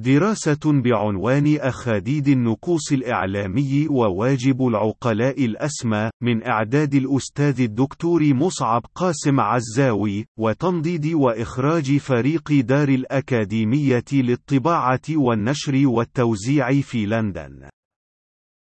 دراسة بعنوان أخاديد النكوص الإعلامي وواجب العقلاء الأسمى من إعداد الأستاذ الدكتور مصعب قاسم عزاوي وتنضيد وإخراج فريق دار الأكاديمية للطباعة والنشر والتوزيع في لندن.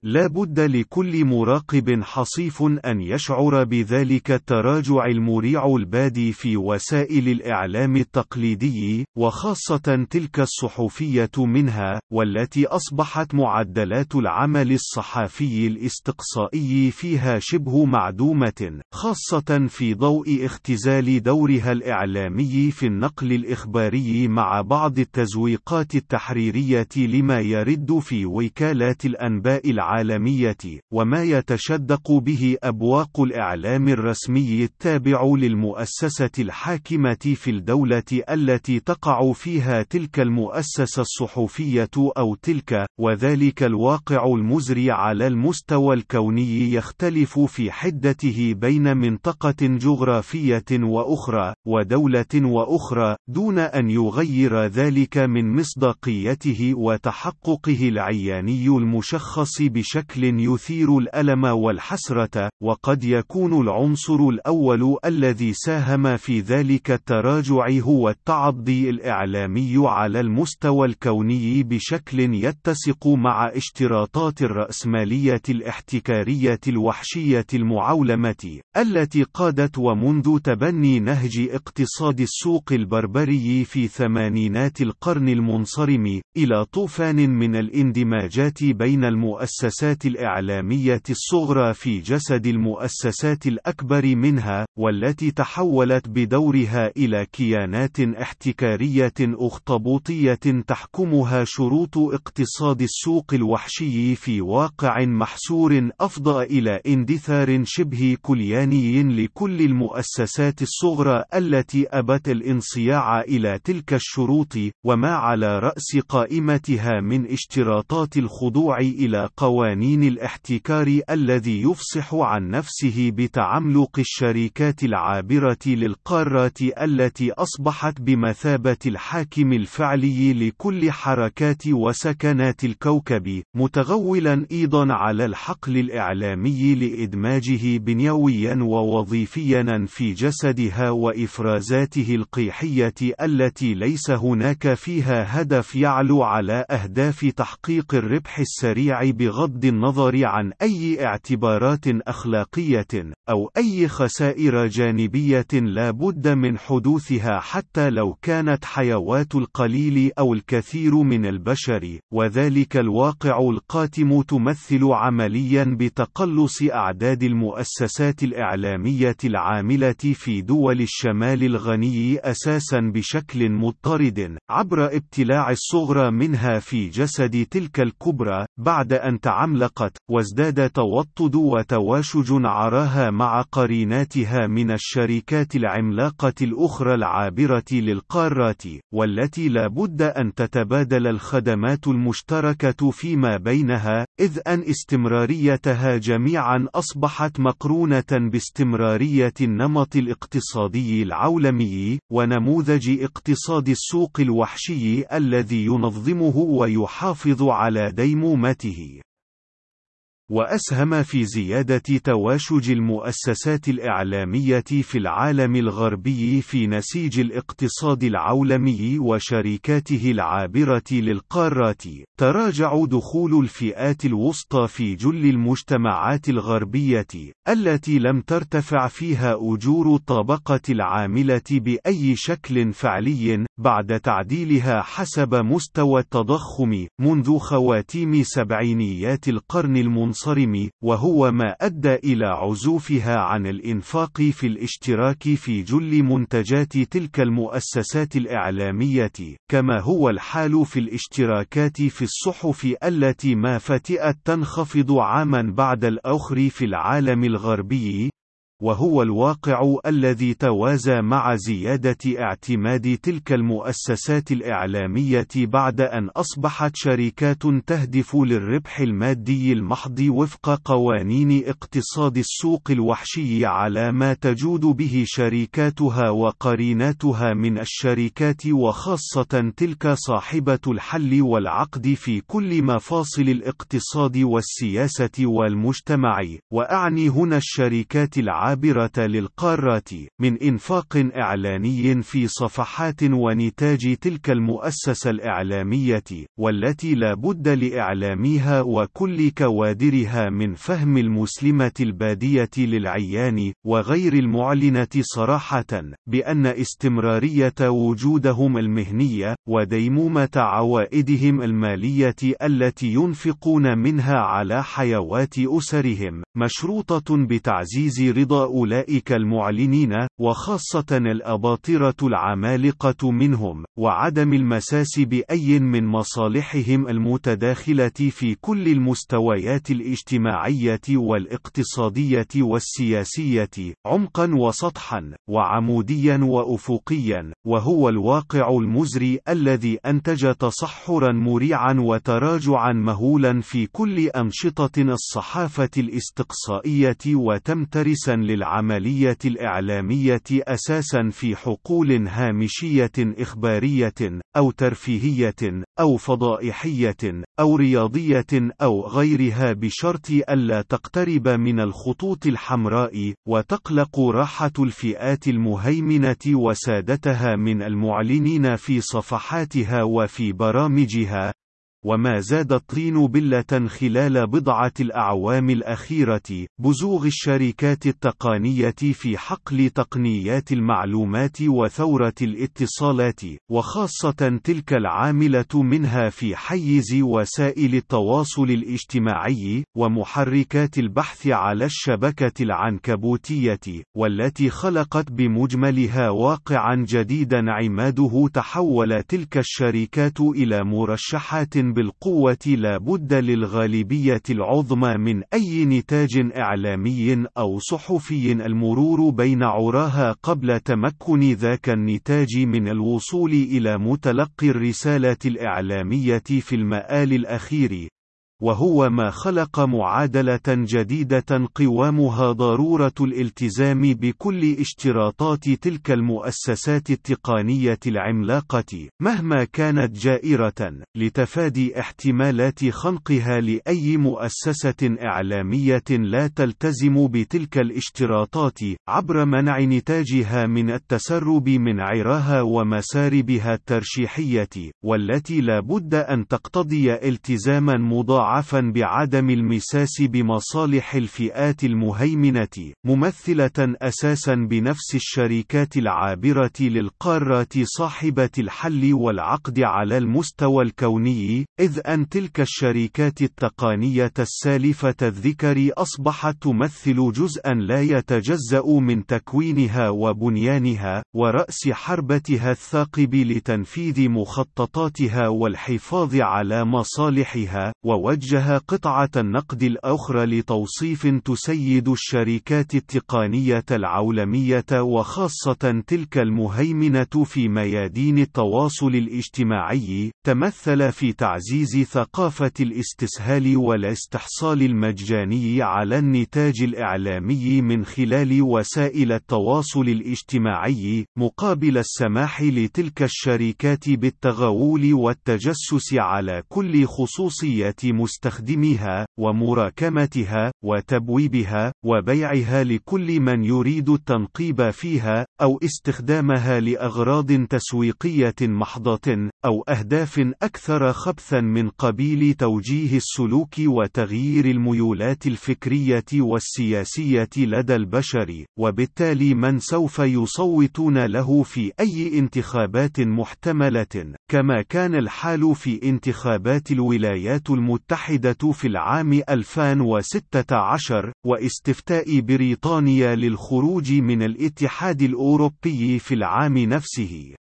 لا بد لكل مراقب حصيف أن يشعر بذلك التراجع المريع البادي في وسائل الإعلام التقليدي، وخاصة تلك الصحفية منها، والتي أصبحت معدلات العمل الصحفي الاستقصائي فيها شبه معدومة، خاصة في ضوء اختزال دورها الإعلامي في النقل الإخباري مع بعض التزويقات التحريرية لما يرد في وكالات الأنباء العالمية العالمية، وما يتشدق به أبواق الإعلام الرسمي التابع للمؤسسة الحاكمة في الدولة التي تقع فيها تلك المؤسسة الصحفية أو تلك، وذلك الواقع المزري على المستوى الكوني يختلف في حدته بين منطقة جغرافية وأخرى، ودولة وأخرى، دون أن يغير ذلك من مصداقيته وتحققه العياني المشخص بشكل يثير الألم والحسرة، وقد يكون العنصر الأول الذي ساهم في ذلك التراجع هو التعضي الإعلامي على المستوى الكوني بشكل يتسق مع اشتراطات الرأسمالية الاحتكارية الوحشية المعولمة، التي قادت ومنذ تبني نهج اقتصاد السوق البربري في ثمانينات القرن المنصرم، إلى طوفان من الاندماجات بين المؤسسات المؤسسات الإعلامية الصغرى في جسد المؤسسات الأكبر منها، والتي تحولت بدورها إلى كيانات احتكارية أخطبوطية تحكمها شروط اقتصاد السوق الوحشي في واقع محسور أفضى إلى اندثار شبه كلياني لكل المؤسسات الصغرى التي أبت الانصياع إلى تلك الشروط، وما على رأس قائمتها من اشتراطات الخضوع إلى قوانين قوانين الاحتكار الذي يفصح عن نفسه بتعملق الشركات العابرة للقارات التي أصبحت بمثابة الحاكم الفعلي لكل حركات وسكنات الكوكب، متغولا أيضا على الحقل الإعلامي لإدماجه بنيويا ووظيفيا في جسدها وإفرازاته القيحية التي ليس هناك فيها هدف يعلو على أهداف تحقيق الربح السريع بغض بغض النظر عن أي اعتبارات أخلاقية، أو أي خسائر جانبية لا بد من حدوثها حتى لو كانت حيوات القليل أو الكثير من البشر، وذلك الواقع القاتم تمثل عمليا بتقلص أعداد المؤسسات الإعلامية العاملة في دول الشمال الغني أساسا بشكل مضطرد، عبر ابتلاع الصغرى منها في جسد تلك الكبرى، بعد أن تعملقت، وازداد توطد وتواشج عراها مع قريناتها من الشركات العملاقة الأخرى العابرة للقارات، والتي لا بد أن تتبادل الخدمات المشتركة فيما بينها، إذ أن استمراريتها جميعا أصبحت مقرونة باستمرارية النمط الاقتصادي العولمي، ونموذج اقتصاد السوق الوحشي الذي ينظمه ويحافظ على ديمومته. وأسهم في زيادة تواشج المؤسسات الإعلامية في العالم الغربي في نسيج الاقتصاد العولمي وشركاته العابرة للقارات. تراجع دخول الفئات الوسطى في جل المجتمعات الغربية، التي لم ترتفع فيها أجور الطبقة العاملة بأي شكل فعلي، بعد تعديلها حسب مستوى التضخم منذ خواتيم سبعينيات القرن المنصرم المنصرم، وهو ما أدى إلى عزوفها عن الإنفاق في الاشتراك في جل منتجات تلك المؤسسات الإعلامية، كما هو الحال في الاشتراكات في الصحف التي ما فتئت تنخفض عاما بعد الآخر في العالم الغربي، وهو الواقع الذي توازى مع زيادة اعتماد تلك المؤسسات الإعلامية بعد أن أصبحت شركات تهدف للربح المادي المحض وفق قوانين اقتصاد السوق الوحشي على ما تجود به شركاتها وقريناتها من الشركات وخاصة تلك صاحبة الحل والعقد في كل مفاصل الاقتصاد والسياسة والمجتمع، وأعني هنا الشركات العابرة للقارات، من إنفاق إعلاني في صفحات ونتاج تلك المؤسسة الإعلامية، والتي لا بد لإعلاميها وكل كوادرها من فهم المسلمة البادية للعيان، وغير المعلنة صراحة، بأن استمرارية وجودهم المهنية، وديمومة عوائدهم المالية التي ينفقون منها على حيوات أسرهم، مشروطة بتعزيز رضا أولئك المعلنين، وخاصة الأباطرة العمالقة منهم، وعدم المساس بأي من مصالحهم المتداخلة في كل المستويات الاجتماعية والاقتصادية والسياسية، عمقا وسطحا، وعموديا وأفقيا، وهو الواقع المزري الذي أنتج تصحرا مريعا وتراجعا مهولا في كل أنشطة الصحافة الاستقصائية وتمترسا للعملية الإعلامية أساسا في حقول هامشية إخبارية، أو ترفيهية، أو فضائحية، أو رياضية أو غيرها بشرط ألا تقترب من الخطوط الحمراء، وتقلق راحة الفئات المهيمنة وسادتها من المعلنين في صفحاتها وفي برامجها، وما زاد الطين بلة خلال بضعة الأعوام الأخيرة، بزوغ الشركات التقنية في حقل تقنيات المعلومات وثورة الاتصالات، وخاصة تلك العاملة منها في حيز وسائل التواصل الاجتماعي، ومحركات البحث على الشبكة العنكبوتية، والتي خلقت بمجملها واقعا جديدا عماده تحول تلك الشركات إلى مرشحات بالقوة لا بد للغالبية العظمى من أي نتاج إعلامي أو صحفي المرور بين عراها قبل تمكن ذاك النتاج من الوصول إلى متلقي الرسالة الإعلامية في المآل الأخير، وهو ما خلق معادلة جديدة قوامها ضرورة الالتزام بكل اشتراطات تلك المؤسسات التقنية العملاقة، مهما كانت جائرة، لتفادي احتمالات خنقها لأي مؤسسة إعلامية لا تلتزم بتلك الاشتراطات، عبر منع نتاجها من التسرب من عراها ومساربها الترشيحية، والتي لا بد أن تقتضي التزاما مضاعفا مضاعفا بعدم المساس بمصالح الفئات المهيمنة، ممثلة أساسا بنفس الشركات العابرة للقارات صاحبة الحل والعقد على المستوى الكوني، إذ أن تلك الشركات التقنية السالفة الذكر أصبحت تمثل جزءا لا يتجزأ من تكوينها وبنيانها، ورأس حربتها الثاقب لتنفيذ مخططاتها والحفاظ على مصالحها، ووجه وجه قطعة النقد الأخرى لتوصيف تسيد الشركات التقنية العولمية وخاصة تلك المهيمنة في ميادين التواصل الاجتماعي، تمثل في تعزيز ثقافة الاستسهال والاستحصال المجاني على النتاج الإعلامي من خلال وسائل التواصل الاجتماعي، مقابل السماح لتلك الشركات بالتغول والتجسس على كل خصوصيات مستخدميها، ومراكمتها، وتبويبها، وبيعها لكل من يريد التنقيب فيها، أو استخدامها لأغراض تسويقية محضة، أو أهداف أكثر خبثا من قبيل توجيه السلوك وتغيير الميولات الفكرية والسياسية لدى البشر، وبالتالي من سوف يصوتون له في أي انتخابات محتملة، كما كان الحال في انتخابات الولايات المتحدة. المتحدة في العام 2016 واستفتاء بريطانيا للخروج من الاتحاد الأوروبي في العام نفسه.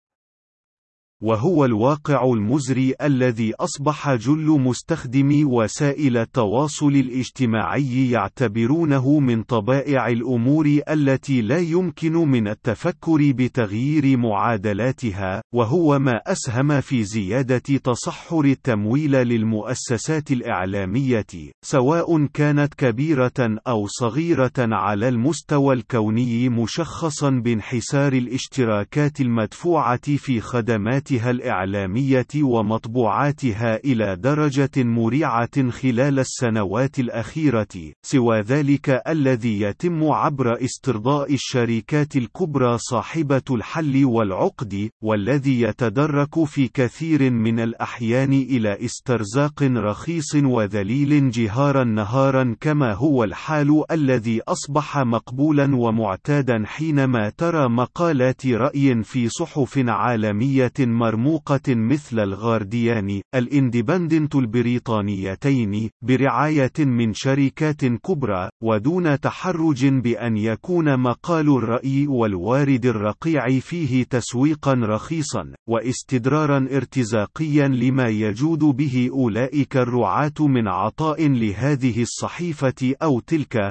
وهو الواقع المزري الذي أصبح جل مستخدمي وسائل التواصل الاجتماعي يعتبرونه من طبائع الأمور التي لا يمكن من التفكر بتغيير معادلاتها، وهو ما أسهم في زيادة تصحر التمويل للمؤسسات الإعلامية، سواء كانت كبيرة أو صغيرة على المستوى الكوني مشخصا بانحسار الاشتراكات المدفوعة في خدمات قنواتها الإعلامية ومطبوعاتها إلى درجة مريعة خلال السنوات الأخيرة، سوى ذلك الذي يتم عبر استرضاء الشركات الكبرى صاحبة الحل والعقد، والذي يتدرك في كثير من الأحيان إلى استرزاق رخيص وذليل جهارا نهارا كما هو الحال الذي أصبح مقبولا ومعتادا حينما ترى مقالات رأي في صحف عالمية مرموقة مثل الغارديان، الإندبندنت البريطانيتين، برعاية من شركات كبرى، ودون تحرج بأن يكون مقال الرأي والوارد الرقيع فيه تسويقا رخيصا، واستدرارا ارتزاقيا لما يجود به أولئك الرعاة من عطاء لهذه الصحيفة أو تلك،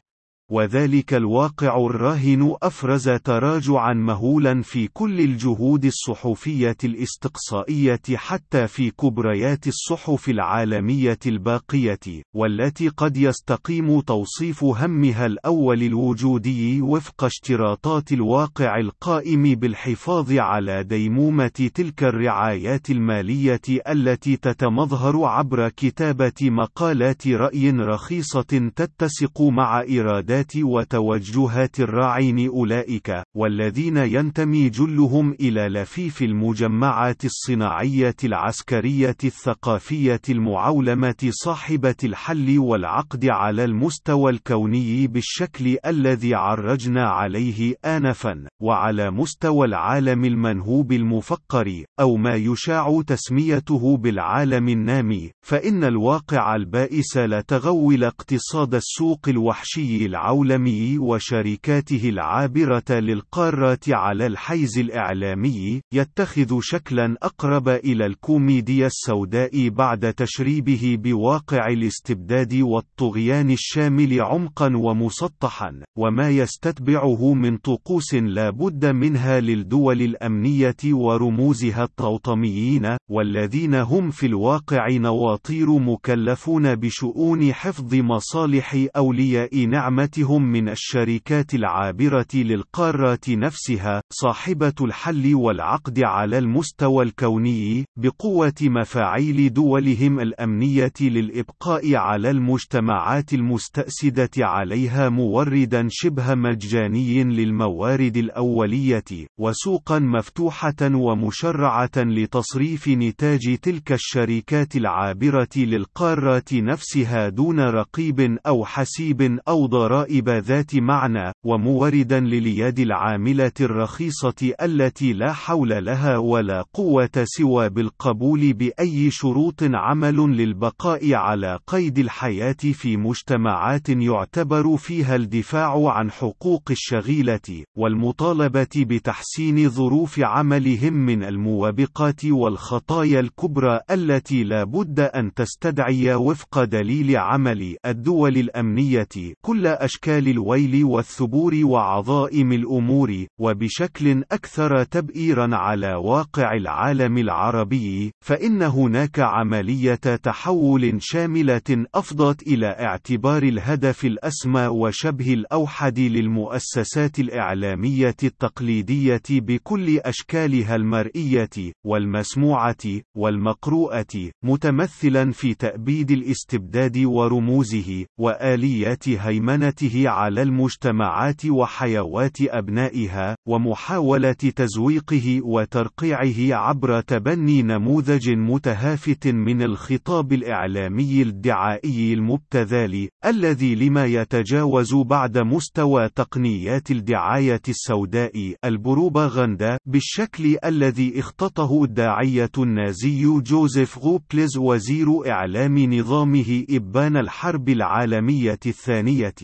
وذلك الواقع الراهن أفرز تراجعا مهولا في كل الجهود الصحفية الاستقصائية حتى في كبريات الصحف العالمية الباقية، والتي قد يستقيم توصيف همها الأول الوجودي وفق اشتراطات الواقع القائم بالحفاظ على ديمومة تلك الرعايات المالية التي تتمظهر عبر كتابة مقالات رأي رخيصة تتسق مع إرادات عادات وتوجهات الراعين أولئك، والذين ينتمي جلهم إلى لفيف المجمعات الصناعية العسكرية الثقافية المعولمة صاحبة الحل والعقد على المستوى الكوني بالشكل الذي عرجنا عليه آنفا، وعلى مستوى العالم المنهوب المفقر، أو ما يشاع تسميته بالعالم النامي، فإن الواقع البائس لا تغول اقتصاد السوق الوحشي العالمي. العولمي وشركاته العابرة للقارات على الحيز الإعلامي، يتخذ شكلا أقرب إلى الكوميديا السوداء بعد تشريبه بواقع الاستبداد والطغيان الشامل عمقا ومسطحا، وما يستتبعه من طقوس لا بد منها للدول الأمنية ورموزها الطوطميين، والذين هم في الواقع نواطير مكلفون بشؤون حفظ مصالح أولياء نعمة أنفسهم من الشركات العابرة للقارات نفسها، صاحبة الحل والعقد على المستوى الكوني، بقوة مفاعيل دولهم الأمنية للإبقاء على المجتمعات المستأسدة عليها موردا شبه مجاني للموارد الأولية، وسوقا مفتوحة ومشرعة لتصريف نتاج تلك الشركات العابرة للقارات نفسها دون رقيب أو حسيب أو ضرائب ضرائب ذات معنى، وموردا لليد العاملة الرخيصة التي لا حول لها ولا قوة سوى بالقبول بأي شروط عمل للبقاء على قيد الحياة في مجتمعات يعتبر فيها الدفاع عن حقوق الشغيلة، والمطالبة بتحسين ظروف عملهم من الموبقات والخطايا الكبرى التي لا بد أن تستدعي وفق دليل عمل الدول الأمنية كل أشكال الويل والثبور وعظائم الأمور، وبشكل أكثر تبئيرا على واقع العالم العربي، فإن هناك عملية تحول شاملة أفضت إلى اعتبار الهدف الأسمى وشبه الأوحد للمؤسسات الإعلامية التقليدية بكل أشكالها المرئية، والمسموعة، والمقروءة، متمثلا في تأبيد الاستبداد ورموزه، وآليات هيمنة سيطرته على المجتمعات وحيوات أبنائها، ومحاولة تزويقه وترقيعه عبر تبني نموذج متهافت من الخطاب الإعلامي الدعائي المبتذل، الذي لما يتجاوز بعد مستوى تقنيات الدعاية السوداء البروباغندا بالشكل الذي اختطه الداعية النازي جوزيف غوبلز وزير إعلام نظامه إبان الحرب العالمية الثانية.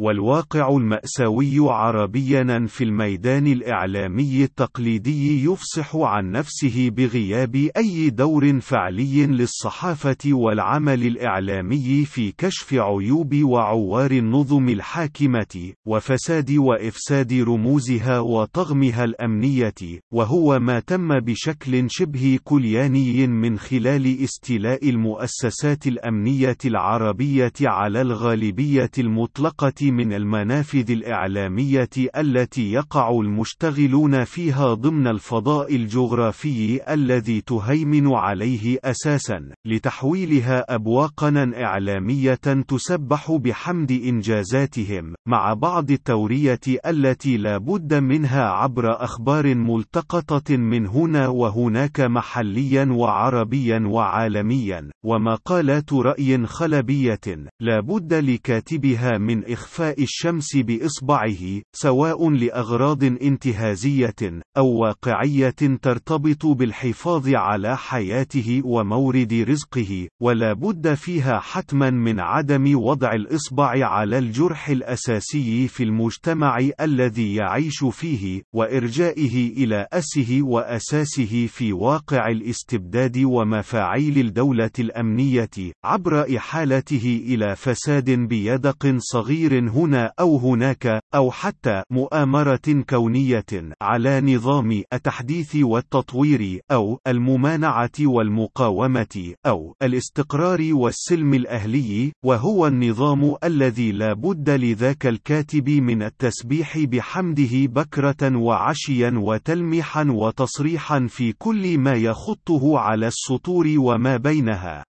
والواقع المأساوي عربيا في الميدان الإعلامي التقليدي يفصح عن نفسه بغياب أي دور فعلي للصحافة والعمل الإعلامي في كشف عيوب وعوار النظم الحاكمة وفساد وإفساد رموزها وطغمها الأمنية وهو ما تم بشكل شبه كلياني من خلال استيلاء المؤسسات الأمنية العربية على الغالبية المطلقة من المنافذ الإعلامية التي يقع المشتغلون فيها ضمن الفضاء الجغرافي الذي تهيمن عليه أساسا لتحويلها أبواقنا إعلامية تسبح بحمد إنجازاتهم مع بعض التورية التي لا بد منها عبر أخبار ملتقطة من هنا وهناك محليا وعربيا وعالميا. ومقالات رأي خلبية لا بد لكاتبها من إخفاء الشمس بإصبعه سواء لأغراض انتهازية أو واقعية ترتبط بالحفاظ على حياته ومورد رزقه ولا بد فيها حتما من عدم وضع الإصبع على الجرح الأساسي في المجتمع الذي يعيش فيه وإرجائه إلى أسه وأساسه في واقع الاستبداد ومفاعيل الدولة الأمنية عبر إحالته إلى فساد بيدق صغير هنا أو هناك أو حتى مؤامرة كونية على نظام التحديث والتطوير أو الممانعة والمقاومة أو الاستقرار والسلم الأهلي وهو النظام الذي لا بد لذاك الكاتب من التسبيح بحمده بكرة وعشيا وتلميحا وتصريحا في كل ما يخطه على السطور وما بينها.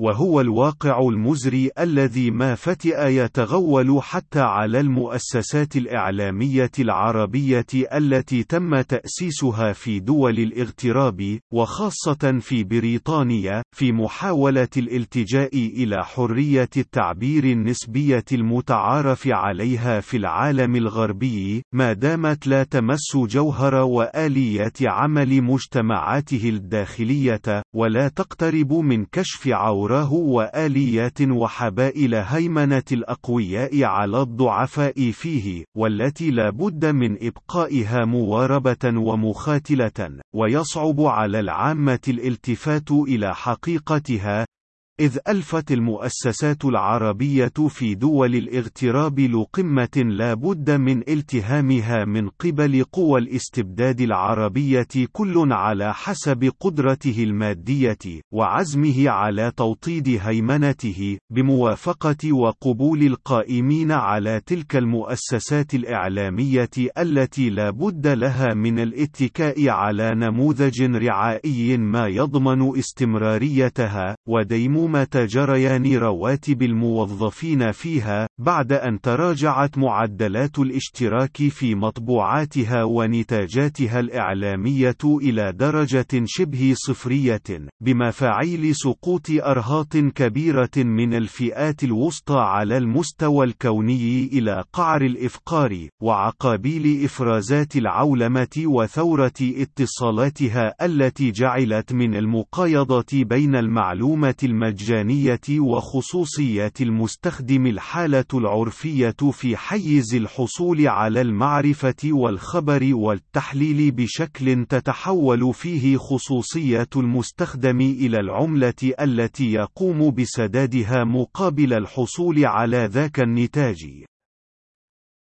وهو الواقع المزري الذي ما فتئ يتغول حتى على المؤسسات الإعلامية العربية التي تم تأسيسها في دول الاغتراب وخاصة في بريطانيا في محاولة الالتجاء إلى حرية التعبير النسبية المتعارف عليها في العالم الغربي ما دامت لا تمس جوهر وآليات عمل مجتمعاته الداخلية ولا تقترب من كشف عورات دوراه وآليات وحبائل هيمنة الأقوياء على الضعفاء فيه، والتي لا بد من إبقائها مواربة ومخاتلة، ويصعب على العامة الالتفات إلى حقيقتها، إذ ألفت المؤسسات العربية في دول الاغتراب لقمة لا بد من التهامها من قبل قوى الاستبداد العربية كل على حسب قدرته المادية وعزمه على توطيد هيمنته بموافقة وقبول القائمين على تلك المؤسسات الإعلامية التي لا بد لها من الاتكاء على نموذج رعائي ما يضمن استمراريتها وديمومة حكومة جريان رواتب الموظفين فيها، بعد أن تراجعت معدلات الاشتراك في مطبوعاتها ونتاجاتها الإعلامية إلى درجة شبه صفرية، بمفاعيل سقوط أرهاط كبيرة من الفئات الوسطى على المستوى الكوني إلى قعر الإفقار، وعقابيل إفرازات العولمة وثورة اتصالاتها التي جعلت من المقايضة بين المعلومة المجانية المجانية وخصوصيات المستخدم الحالة العرفية في حيز الحصول على المعرفة والخبر والتحليل بشكل تتحول فيه خصوصية المستخدم إلى العملة التي يقوم بسدادها مقابل الحصول على ذاك النتاج.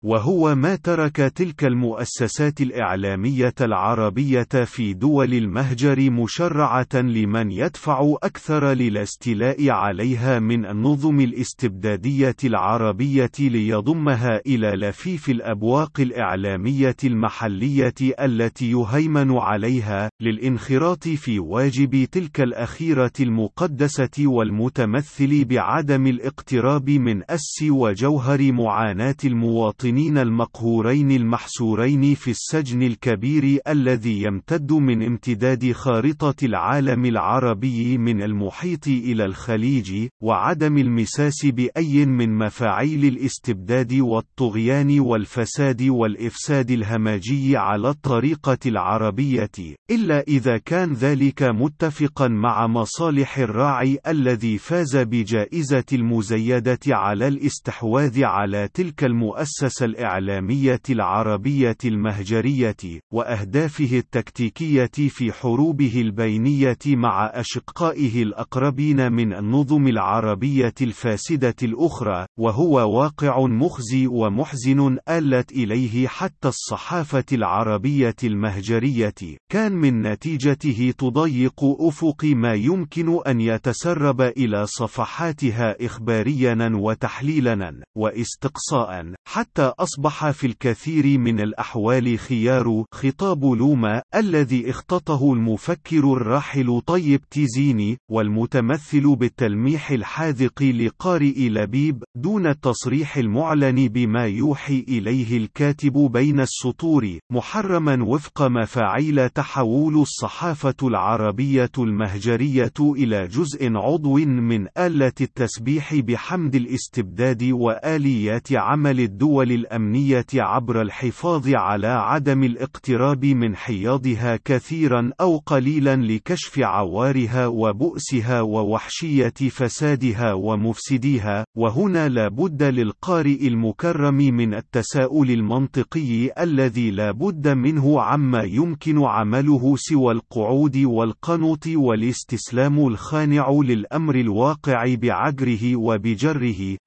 وهو ما ترك تلك المؤسسات الإعلامية العربية في دول المهجر مشرعة لمن يدفع أكثر للاستيلاء عليها من النظم الاستبدادية العربية ليضمها إلى لفيف الأبواق الإعلامية المحلية التي يهيمن عليها، للانخراط في واجب تلك الأخيرة المقدسة والمتمثل بعدم الاقتراب من أس وجوهر معاناة المواطنين. المواطنين المقهورين المحسورين في السجن الكبير الذي يمتد من امتداد خارطة العالم العربي من المحيط إلى الخليج، وعدم المساس بأي من مفاعيل الاستبداد والطغيان والفساد والإفساد الهمجي على الطريقة العربية، إلا إذا كان ذلك متفقا مع مصالح الراعي الذي فاز بجائزة المزيدة على الاستحواذ على تلك المؤسسة الإعلامية العربية المهجرية، وأهدافه التكتيكية في حروبه البينية مع أشقائه الأقربين من النظم العربية الفاسدة الأخرى، وهو واقع مخزي ومحزن آلت إليه حتى الصحافة العربية المهجرية، كان من نتيجته تضيق أفق ما يمكن أن يتسرب إلى صفحاتها إخباريا وتحليلا واستقصاء حتى أصبح في الكثير من الأحوال خيار خطاب لوما الذي اختطه المفكر الراحل طيب تيزيني والمتمثل بالتلميح الحاذق لقارئ لبيب دون التصريح المعلن بما يوحي إليه الكاتب بين السطور محرما وفق مفاعيل تحول الصحافة العربية المهجرية إلى جزء عضو من آلة التسبيح بحمد الاستبداد وآليات عمل الدول الأمنية عبر الحفاظ على عدم الاقتراب من حياضها كثيرا أو قليلا لكشف عوارها وبؤسها ووحشية فسادها ومفسديها وهنا لا بد للقارئ المكرم من التساؤل المنطقي الذي لا بد منه عما يمكن عمله سوى القعود والقنوط والاستسلام الخانع للأمر الواقع بعجره وبجره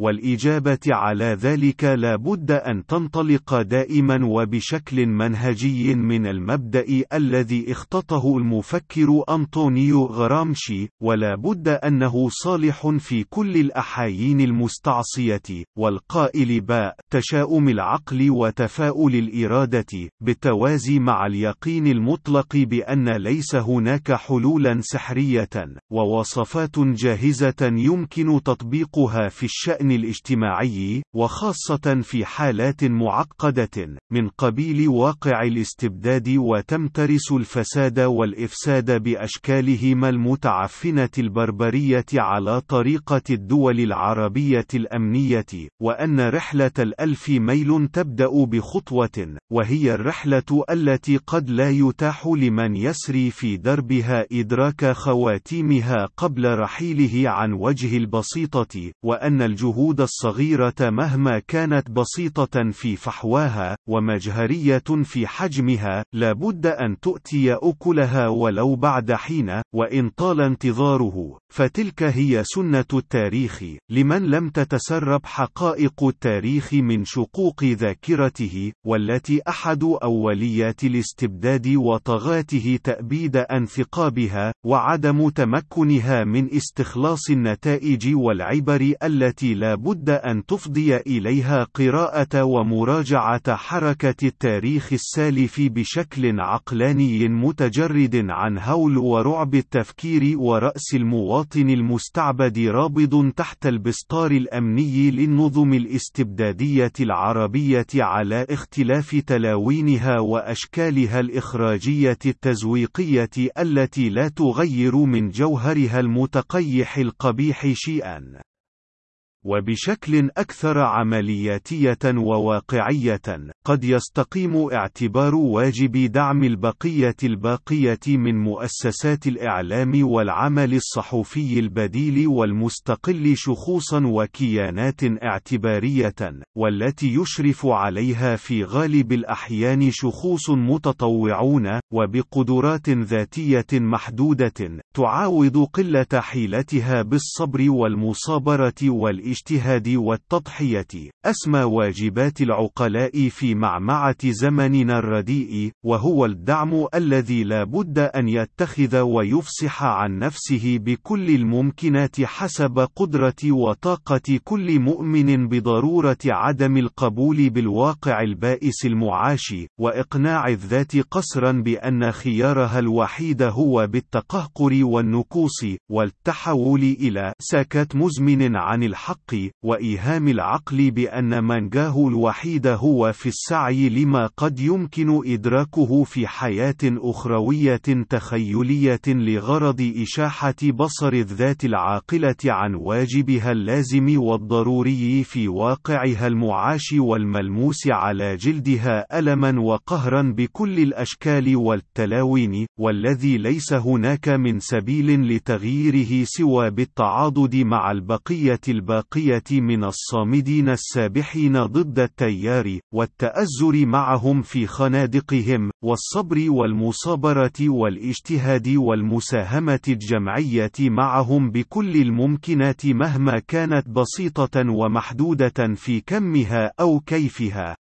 والإجابة على ذلك لا بد أن تنطلق دائما وبشكل منهجي من المبدأ الذي اختطه المفكر أنطونيو غرامشي ولا بد أنه صالح في كل الأحايين المستعصية والقائل باء تشاؤم العقل وتفاؤل الإرادة بالتوازي مع اليقين المطلق بأن ليس هناك حلولا سحرية ووصفات جاهزة يمكن تطبيقها في الشأن الاجتماعي، وخاصة في حالات معقدة، من قبيل واقع الاستبداد وتمترس الفساد والإفساد بأشكالهما المتعفنة البربرية على طريقة الدول العربية الأمنية، وأن رحلة الألف ميل تبدأ بخطوة، وهي الرحلة التي قد لا يتاح لمن يسري في دربها إدراك خواتيمها قبل رحيله عن وجه البسيطة، وأن الجهود الجهود الصغيرة مهما كانت بسيطة في فحواها ومجهرية في حجمها لابد أن تؤتي أكلها ولو بعد حين وإن طال انتظاره فتلك هي سنة التاريخ. لمن لم تتسرب حقائق التاريخ من شقوق ذاكرته والتي أحد أوليات الاستبداد وطغاته تأبيد أنثقابها وعدم تمكنها من استخلاص النتائج والعبر التي لا بد أن تفضي إليها قراءة ومراجعة حركة التاريخ السالف بشكل عقلاني متجرد عن هول ورعب التفكير ورأس المواطن المستعبد رابض تحت البسطار الأمني للنظم الاستبدادية العربية على اختلاف تلاوينها وأشكالها الإخراجية التزويقية التي لا تغير من جوهرها المتقيح القبيح شيئا. وبشكل أكثر عملياتية وواقعية، قد يستقيم اعتبار واجب دعم البقية الباقية من مؤسسات الإعلام والعمل الصحفي البديل والمستقل شخوصا وكيانات اعتبارية، والتي يشرف عليها في غالب الأحيان شخوص متطوعون، وبقدرات ذاتية محدودة، تعاوض قلة حيلتها بالصبر والمصابرة والإ الاجتهاد والتضحية. أسمى واجبات العقلاء في معمعة زمننا الرديء وهو الدعم الذي لا بد أن يتخذ ويفصح عن نفسه بكل الممكنات حسب قدرة وطاقة كل مؤمن بضرورة عدم القبول بالواقع البائس المعاش وإقناع الذات قصرا بأن خيارها الوحيد هو بالتقهقر والنكوص والتحول إلى سكت مزمن عن الحق. الحق وإيهام العقل بأن منجاه الوحيد هو في السعي لما قد يمكن إدراكه في حياة أخروية تخيلية لغرض إشاحة بصر الذات العاقلة عن واجبها اللازم والضروري في واقعها المعاش والملموس على جلدها ألما وقهرا بكل الأشكال والتلاوين والذي ليس هناك من سبيل لتغييره سوى بالتعاضد مع البقية الباقية. من الصامدين السابحين ضد التيار والتأزر معهم في خنادقهم والصبر والمصابرة والاجتهاد والمساهمة الجمعية معهم بكل الممكنات مهما كانت بسيطة ومحدودة في كمها أو كيفها.